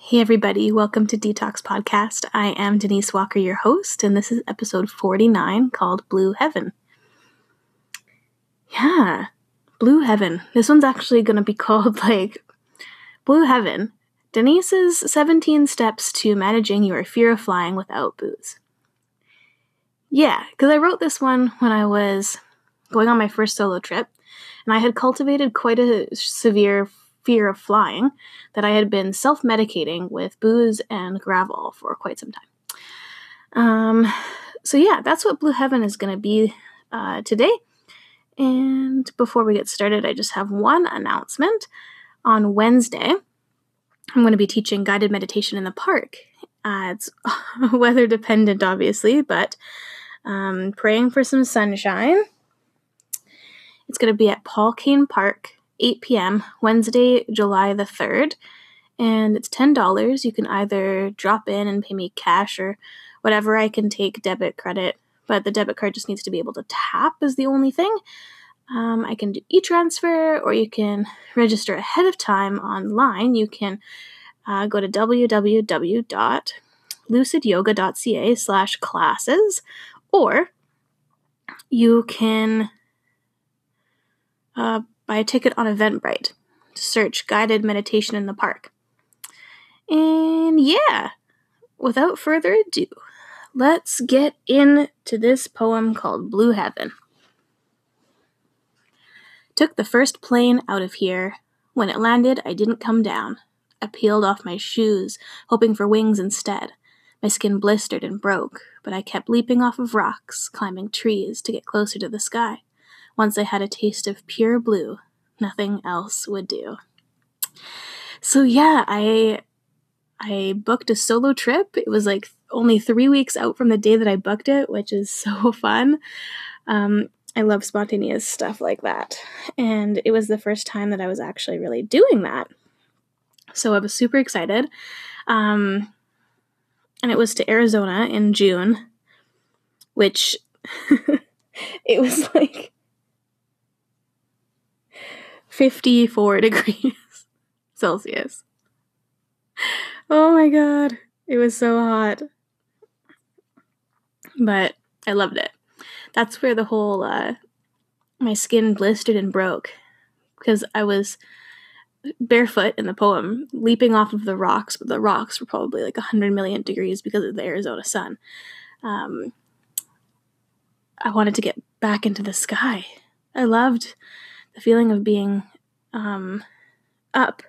Hey, everybody, welcome to Detox Podcast. I am Denise Walker, your host, and this is episode 49 called Blue Heaven. Yeah, Blue Heaven. This one's actually going to be called like Blue Heaven Denise's 17 Steps to Managing Your Fear of Flying Without Booze. Yeah, because I wrote this one when I was going on my first solo trip, and I had cultivated quite a severe fear of flying that I had been self medicating with booze and Gravol for quite some time. Um, so, yeah, that's what Blue Heaven is going to be uh, today. And before we get started, I just have one announcement. On Wednesday, I'm going to be teaching guided meditation in the park. Uh, it's weather dependent, obviously, but um, praying for some sunshine. It's going to be at Paul Kane Park 8 p.m., Wednesday, July the 3rd. And it's $10. You can either drop in and pay me cash or whatever. I can take debit credit, but the debit card just needs to be able to tap, is the only thing. Um, I can do e transfer or you can register ahead of time online. You can uh, go to www.lucidyoga.ca slash classes or you can uh, buy a ticket on Eventbrite to search guided meditation in the park. And yeah, without further ado, let's get into this poem called Blue Heaven. Took the first plane out of here. When it landed, I didn't come down. I peeled off my shoes, hoping for wings instead. My skin blistered and broke, but I kept leaping off of rocks, climbing trees to get closer to the sky. Once I had a taste of pure blue, nothing else would do. So yeah, I I booked a solo trip. It was like only three weeks out from the day that I booked it, which is so fun. Um, I love spontaneous stuff like that. And it was the first time that I was actually really doing that. So I was super excited. Um, and it was to Arizona in June, which it was like 54 degrees Celsius. Oh my god, it was so hot. But I loved it. That's where the whole uh, my skin blistered and broke because I was barefoot in the poem, leaping off of the rocks, but the rocks were probably like 100 million degrees because of the Arizona sun. Um, I wanted to get back into the sky. I loved the feeling of being um, up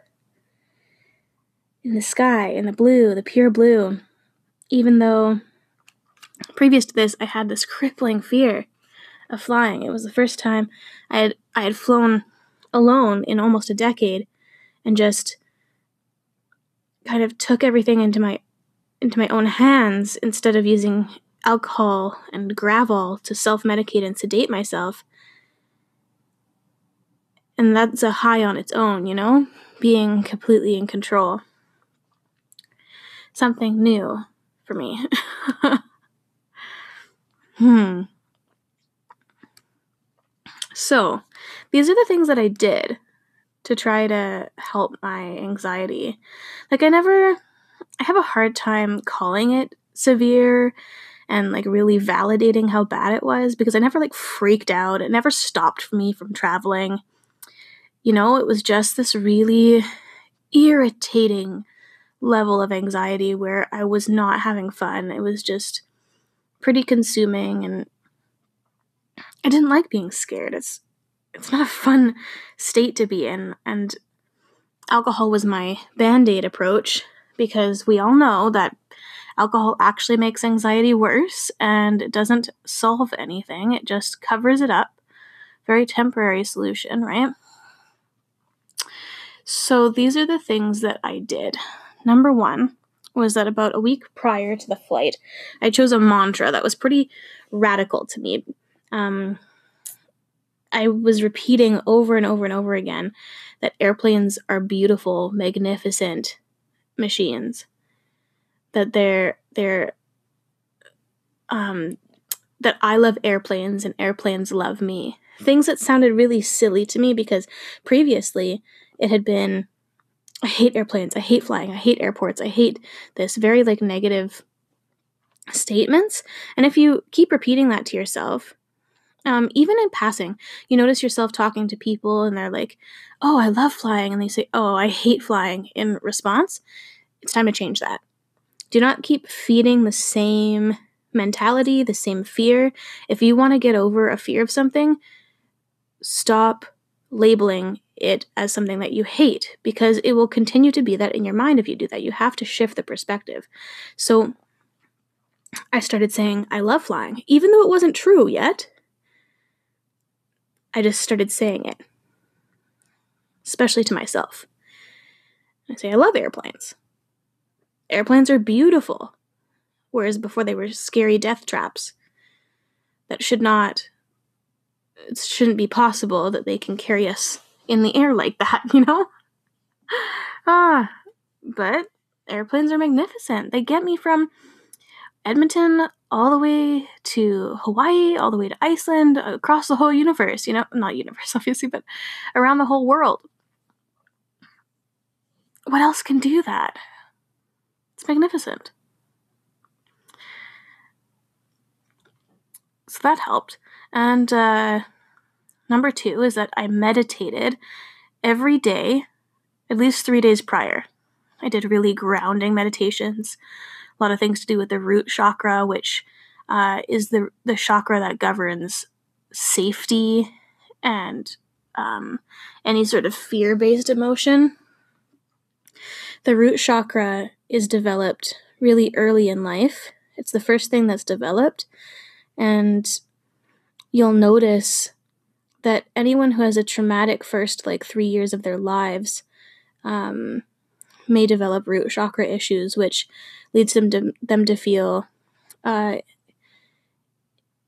in the sky, in the blue, the pure blue, even though previous to this I had this crippling fear of flying. It was the first time I had I had flown alone in almost a decade and just kind of took everything into my into my own hands instead of using alcohol and Gravol to self-medicate and sedate myself and that's a high on its own, you know? Being completely in control. Something new for me. hmm. So, these are the things that I did to try to help my anxiety. Like, I never, I have a hard time calling it severe and like really validating how bad it was because I never like freaked out. It never stopped me from traveling. You know, it was just this really irritating level of anxiety where I was not having fun. It was just pretty consuming and I didn't like being scared. It's it's not a fun state to be in and alcohol was my band-aid approach because we all know that alcohol actually makes anxiety worse and it doesn't solve anything. It just covers it up. Very temporary solution, right? So these are the things that I did. Number one was that about a week prior to the flight, I chose a mantra that was pretty radical to me. Um, I was repeating over and over and over again that airplanes are beautiful, magnificent machines. That they're they're um, that I love airplanes and airplanes love me. Things that sounded really silly to me because previously it had been I hate airplanes. I hate flying. I hate airports. I hate this very like negative statements. And if you keep repeating that to yourself, um, even in passing, you notice yourself talking to people and they're like, Oh, I love flying. And they say, Oh, I hate flying in response. It's time to change that. Do not keep feeding the same mentality, the same fear. If you want to get over a fear of something, stop labeling it as something that you hate because it will continue to be that in your mind if you do that. You have to shift the perspective. So I started saying, I love flying, even though it wasn't true yet. I just started saying it, especially to myself. I say, I love airplanes. Airplanes are beautiful, whereas before they were scary death traps that should not, it shouldn't be possible that they can carry us in the air like that, you know? ah, but airplanes are magnificent. They get me from Edmonton all the way to Hawaii, all the way to Iceland, across the whole universe, you know, not universe obviously, but around the whole world. What else can do that? It's magnificent. So that helped. And uh, number two is that I meditated every day, at least three days prior. I did really grounding meditations a lot of things to do with the root chakra, which uh, is the the chakra that governs safety and um, any sort of fear based emotion. The root chakra is developed really early in life. It's the first thing that's developed, and you'll notice that anyone who has a traumatic first like three years of their lives um, may develop root chakra issues, which leads them to them to feel uh,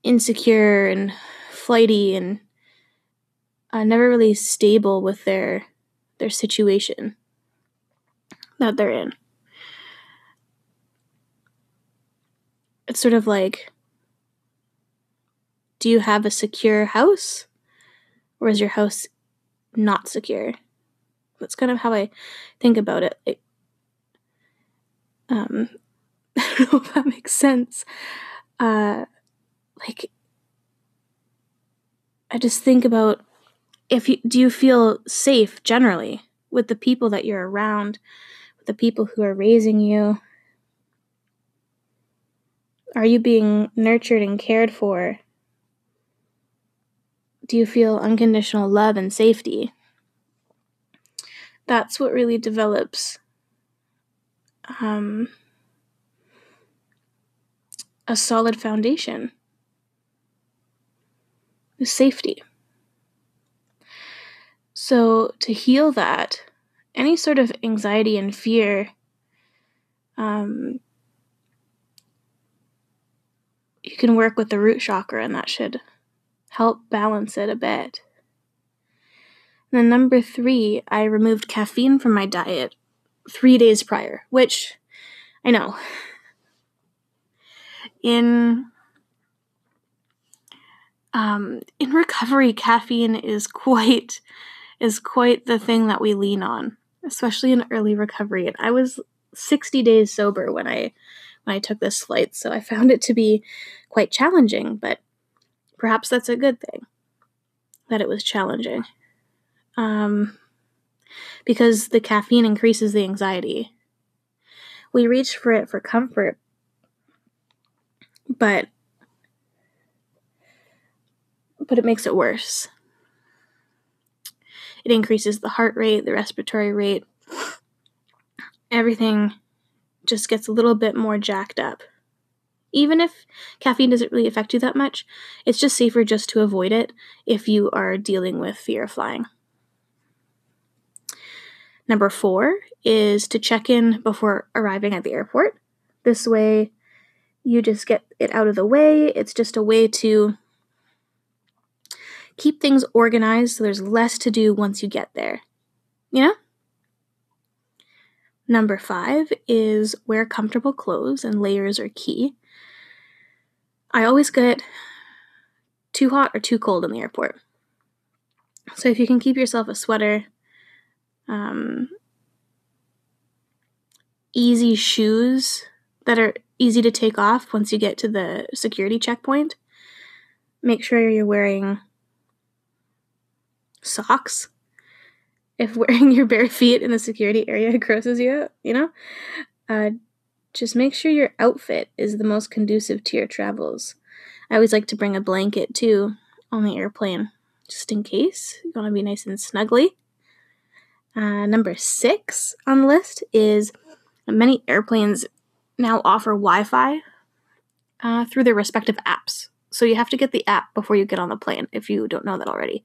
insecure and flighty and uh, never really stable with their their situation that they're in. It's sort of like do you have a secure house or is your house not secure? That's kind of how I think about it. Like, um, I don't know if that makes sense. Uh, like, I just think about if you do you feel safe generally with the people that you're around, with the people who are raising you. Are you being nurtured and cared for? Do you feel unconditional love and safety? That's what really develops um, a solid foundation, safety. So, to heal that, any sort of anxiety and fear, um, you can work with the root chakra, and that should help balance it a bit. And then, number three, I removed caffeine from my diet three days prior, which I know. In um, in recovery, caffeine is quite is quite the thing that we lean on, especially in early recovery. And I was 60 days sober when I when I took this flight, so I found it to be quite challenging, but perhaps that's a good thing that it was challenging. Um, because the caffeine increases the anxiety. We reach for it for comfort, but but it makes it worse. It increases the heart rate, the respiratory rate. Everything just gets a little bit more jacked up. Even if caffeine doesn't really affect you that much, it's just safer just to avoid it if you are dealing with fear of flying. Number four is to check in before arriving at the airport. This way, you just get it out of the way. It's just a way to keep things organized so there's less to do once you get there. You know? Number five is wear comfortable clothes, and layers are key. I always get too hot or too cold in the airport. So if you can keep yourself a sweater, um, easy shoes that are easy to take off once you get to the security checkpoint. Make sure you're wearing socks. If wearing your bare feet in the security area grosses you out, you know, uh, just make sure your outfit is the most conducive to your travels. I always like to bring a blanket too on the airplane, just in case. You want to be nice and snuggly. Uh, number six on the list is many airplanes now offer Wi Fi uh, through their respective apps. So you have to get the app before you get on the plane if you don't know that already.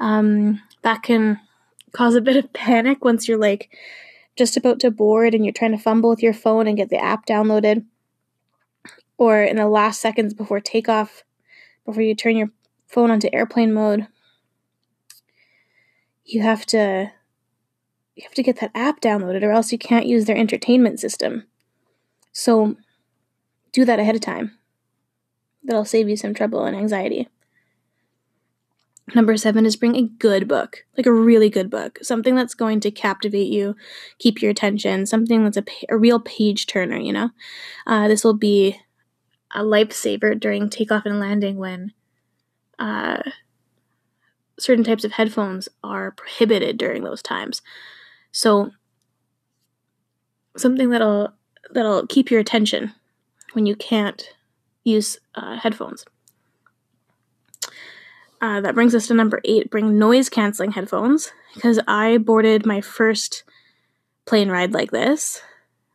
Um, that can cause a bit of panic once you're like just about to board and you're trying to fumble with your phone and get the app downloaded. Or in the last seconds before takeoff, before you turn your phone onto airplane mode, you have to you have to get that app downloaded or else you can't use their entertainment system. So do that ahead of time. That'll save you some trouble and anxiety. Number seven is bring a good book, like a really good book, something that's going to captivate you, keep your attention, something that's a, a real page turner, you know? Uh, this will be a lifesaver during takeoff and landing when uh, certain types of headphones are prohibited during those times. So, something that'll that'll keep your attention when you can't use uh, headphones. Uh, that brings us to number eight bring noise canceling headphones because I boarded my first plane ride like this,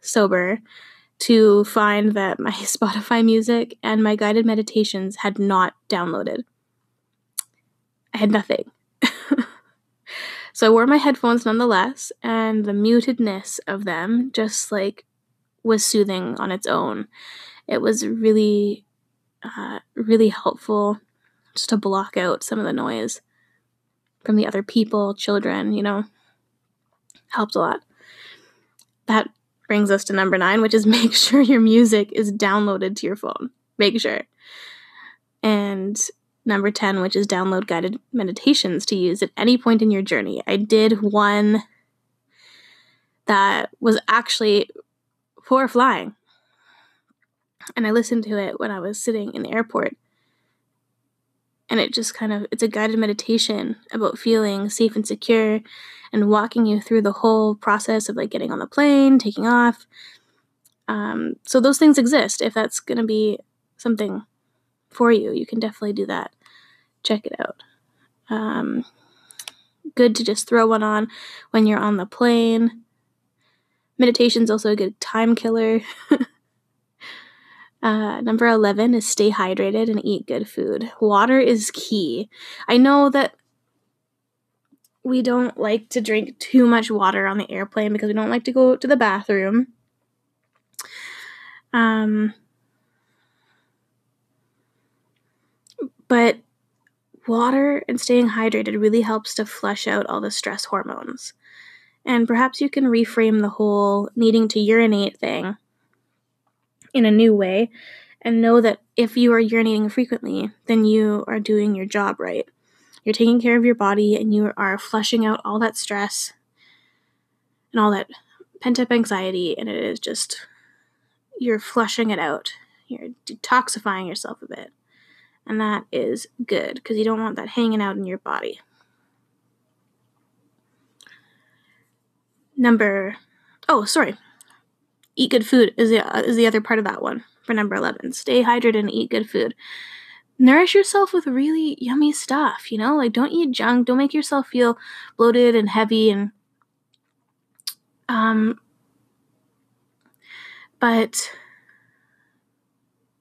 sober, to find that my Spotify music and my guided meditations had not downloaded. I had nothing. so I wore my headphones nonetheless, and the mutedness of them just like was soothing on its own. It was really, uh, really helpful just to block out some of the noise from the other people, children, you know, helped a lot. That brings us to number nine, which is make sure your music is downloaded to your phone. Make sure. And number 10, which is download guided meditations to use at any point in your journey. I did one that was actually for flying. And I listened to it when I was sitting in the airport and it just kind of it's a guided meditation about feeling safe and secure and walking you through the whole process of like getting on the plane taking off. Um, so those things exist. If that's going to be something for you you can definitely do that. Check it out. Um, good to just throw one on when you're on the plane. Meditation's also a good time killer Uh, number 11 is stay hydrated and eat good food. Water is key. I know that we don't like to drink too much water on the airplane because we don't like to go to the bathroom. Um, but water and staying hydrated really helps to flush out all the stress hormones. And perhaps you can reframe the whole needing to urinate thing in a new way and know that if you are urinating frequently, then you are doing your job right. You're taking care of your body and you are flushing out all that stress and all that pent up anxiety, and it is just, you're flushing it out. You're detoxifying yourself a bit. And that is good because you don't want that hanging out in your body. Number, oh, sorry, Eat good food is the, is the other part of that one for number 11. Stay hydrated and eat good food. Nourish yourself with really yummy stuff, you know? Like, don't eat junk. Don't make yourself feel bloated and heavy and. Um, but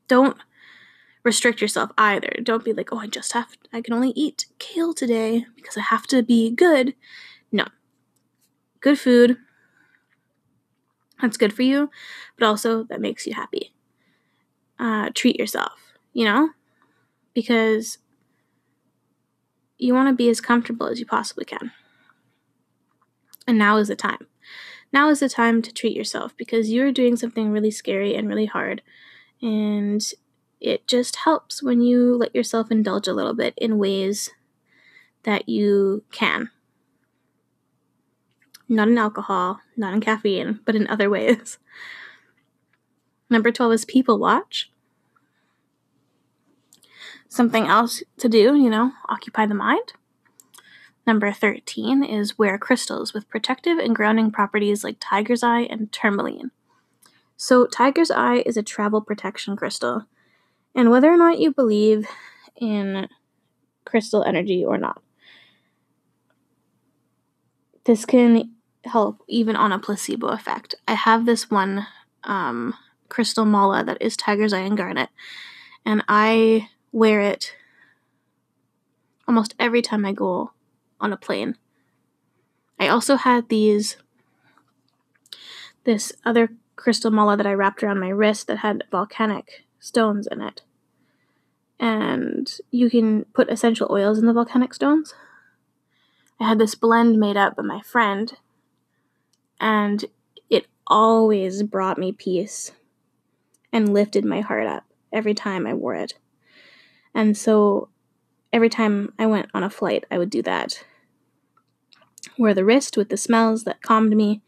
don't restrict yourself either. Don't be like, oh, I just have, I can only eat kale today because I have to be good. No. Good food, that's good for you, but also that makes you happy. Uh, treat yourself, you know, because you want to be as comfortable as you possibly can. And now is the time. Now is the time to treat yourself because you're doing something really scary and really hard. And it just helps when you let yourself indulge a little bit in ways that you can. Not in alcohol, not in caffeine, but in other ways. Number 12 is people watch. Something else to do, you know, occupy the mind. Number 13 is wear crystals with protective and grounding properties like tiger's eye and tourmaline. So, tiger's eye is a travel protection crystal. And whether or not you believe in crystal energy or not, this can help even on a placebo effect. I have this one um, crystal mala that is tiger's eye and garnet, and I wear it almost every time I go on a plane. I also had these this other crystal mala that I wrapped around my wrist that had volcanic stones in it. And you can put essential oils in the volcanic stones. I had this blend made up by my friend, and it always brought me peace and lifted my heart up every time I wore it. And so every time I went on a flight, I would do that. Wear the wrist with the smells that calmed me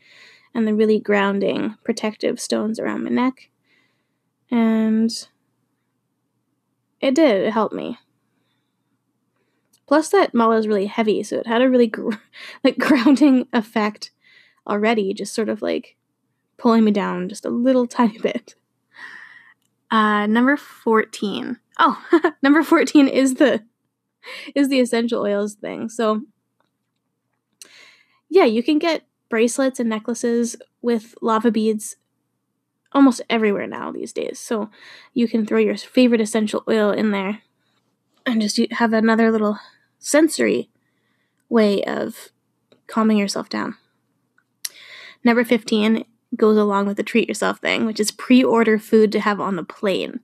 and the really grounding, protective stones around my neck. And it did, it helped me. Plus, that mala is really heavy, so it had a really gr- like grounding effect already, just sort of like pulling me down just a little tiny bit. Uh, number 14. Oh, number 14 is the is the essential oils thing. So yeah, you can get bracelets and necklaces with lava beads almost everywhere now these days. So you can throw your favorite essential oil in there and just have another little sensory way of calming yourself down. Number 15 goes along with the treat yourself thing, which is pre order food to have on the plane.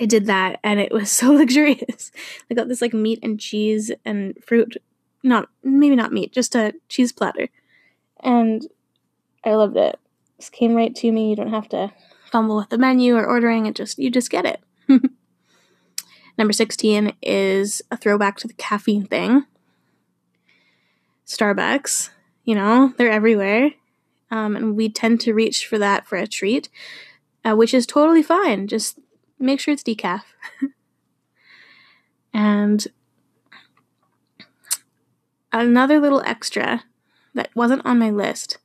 I did that and it was so luxurious. I got this like meat and cheese and fruit, not maybe not meat, just a cheese platter. And I loved it. This came right to me. You don't have to fumble with the menu or ordering it, just you just get it. Number 16 is a throwback to the caffeine thing. Starbucks, you know, they're everywhere. Um, and we tend to reach for that for a treat, uh, which is totally fine. Just make sure it's decaf. and another little extra that wasn't on my list.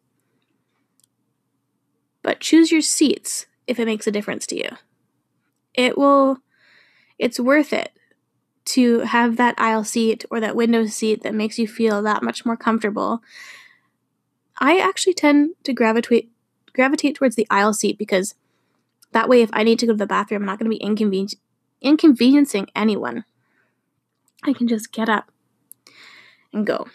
But choose your seats if it makes a difference to you. It will, it's worth it to have that aisle seat or that window seat that makes you feel that much more comfortable. I actually tend to gravitate gravitate towards the aisle seat because that way, if I need to go to the bathroom, I'm not going to be inconven- inconveniencing anyone. I can just get up and go.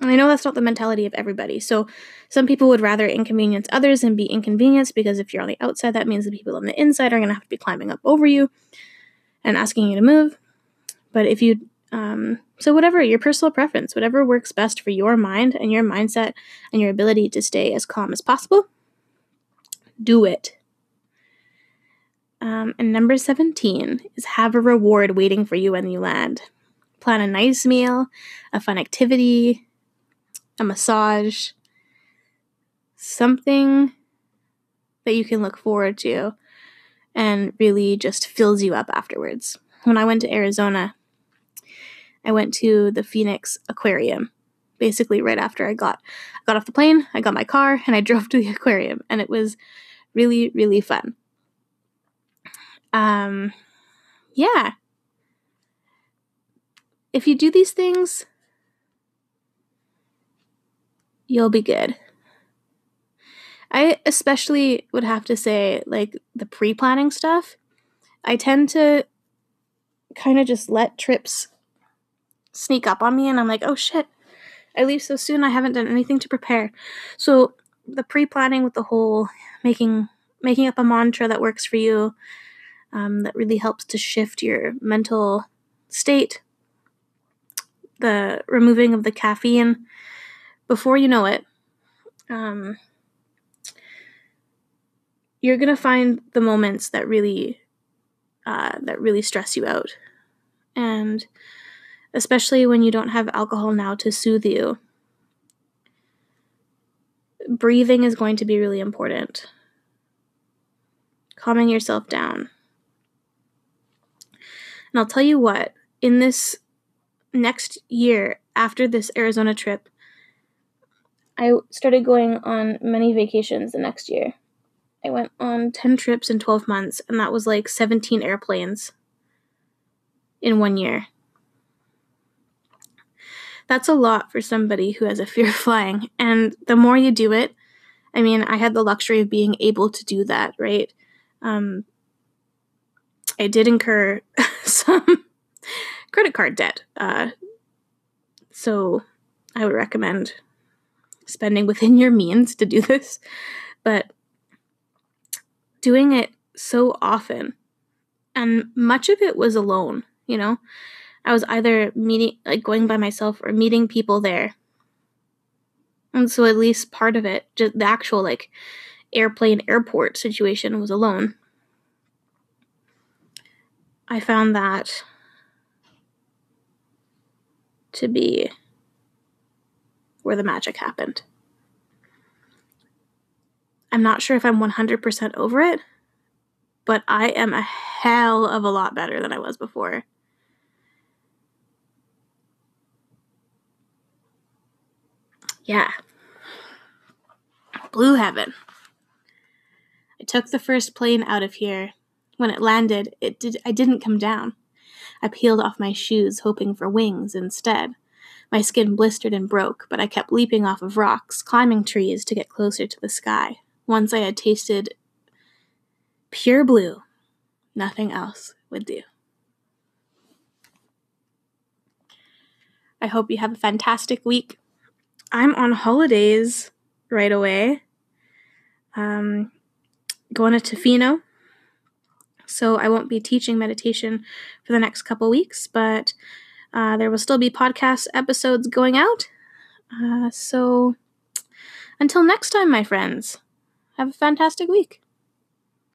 And I know that's not the mentality of everybody. So some people would rather inconvenience others and be inconvenienced because if you're on the outside, that means the people on the inside are going to have to be climbing up over you and asking you to move. But if you, um, so whatever, your personal preference, whatever works best for your mind and your mindset and your ability to stay as calm as possible, do it. Um, and number 17 is have a reward waiting for you when you land. Plan a nice meal, a fun activity, a massage, something that you can look forward to and really just fills you up afterwards. When I went to Arizona, I went to the Phoenix Aquarium. Basically, right after I got I got off the plane, I got my car and I drove to the aquarium, and it was really really fun um, yeah. If you do these things, you'll be good. I especially would have to say, like, the pre planning stuff. I tend to kind of just let trips sneak up on me, and I'm like, oh shit, I leave so soon, I haven't done anything to prepare. So, the pre planning with the whole making making up a mantra that works for you um, that really helps to shift your mental state. The removing of the caffeine before you know it, um, you're gonna find the moments that really uh, that really stress you out, and especially when you don't have alcohol now to soothe you. breathing is going to be really important. Calming yourself down. And I'll tell you what, in this next year after this Arizona trip, I started going on many vacations the next year. I went on 10 trips in 12 months, and that was like 17 airplanes in one year. That's a lot for somebody who has a fear of flying. And the more you do it, I mean, I had the luxury of being able to do that, right? Um, I did incur some credit card debt. Uh, so I would recommend spending within your means to do this. But doing it so often, and much of it was alone, you know? I was either meeting, like going by myself or meeting people there. And so at least part of it, just the actual like airplane airport situation was alone. I found that to be where the magic happened. I'm not sure if I'm 100% over it, but I am a hell of a lot better than I was before. Yeah. Blue heaven. I took the first plane out of here. When it landed, it did I didn't come down. I peeled off my shoes, hoping for wings instead. My skin blistered and broke, but I kept leaping off of rocks, climbing trees to get closer to the sky. Once I had tasted pure blue, nothing else would do. I hope you have a fantastic week. I'm on holidays right away. Um, going to Tofino. So I won't be teaching meditation for the next couple weeks, but uh, there will still be podcast episodes going out. Uh, so until next time, my friends, have a fantastic week.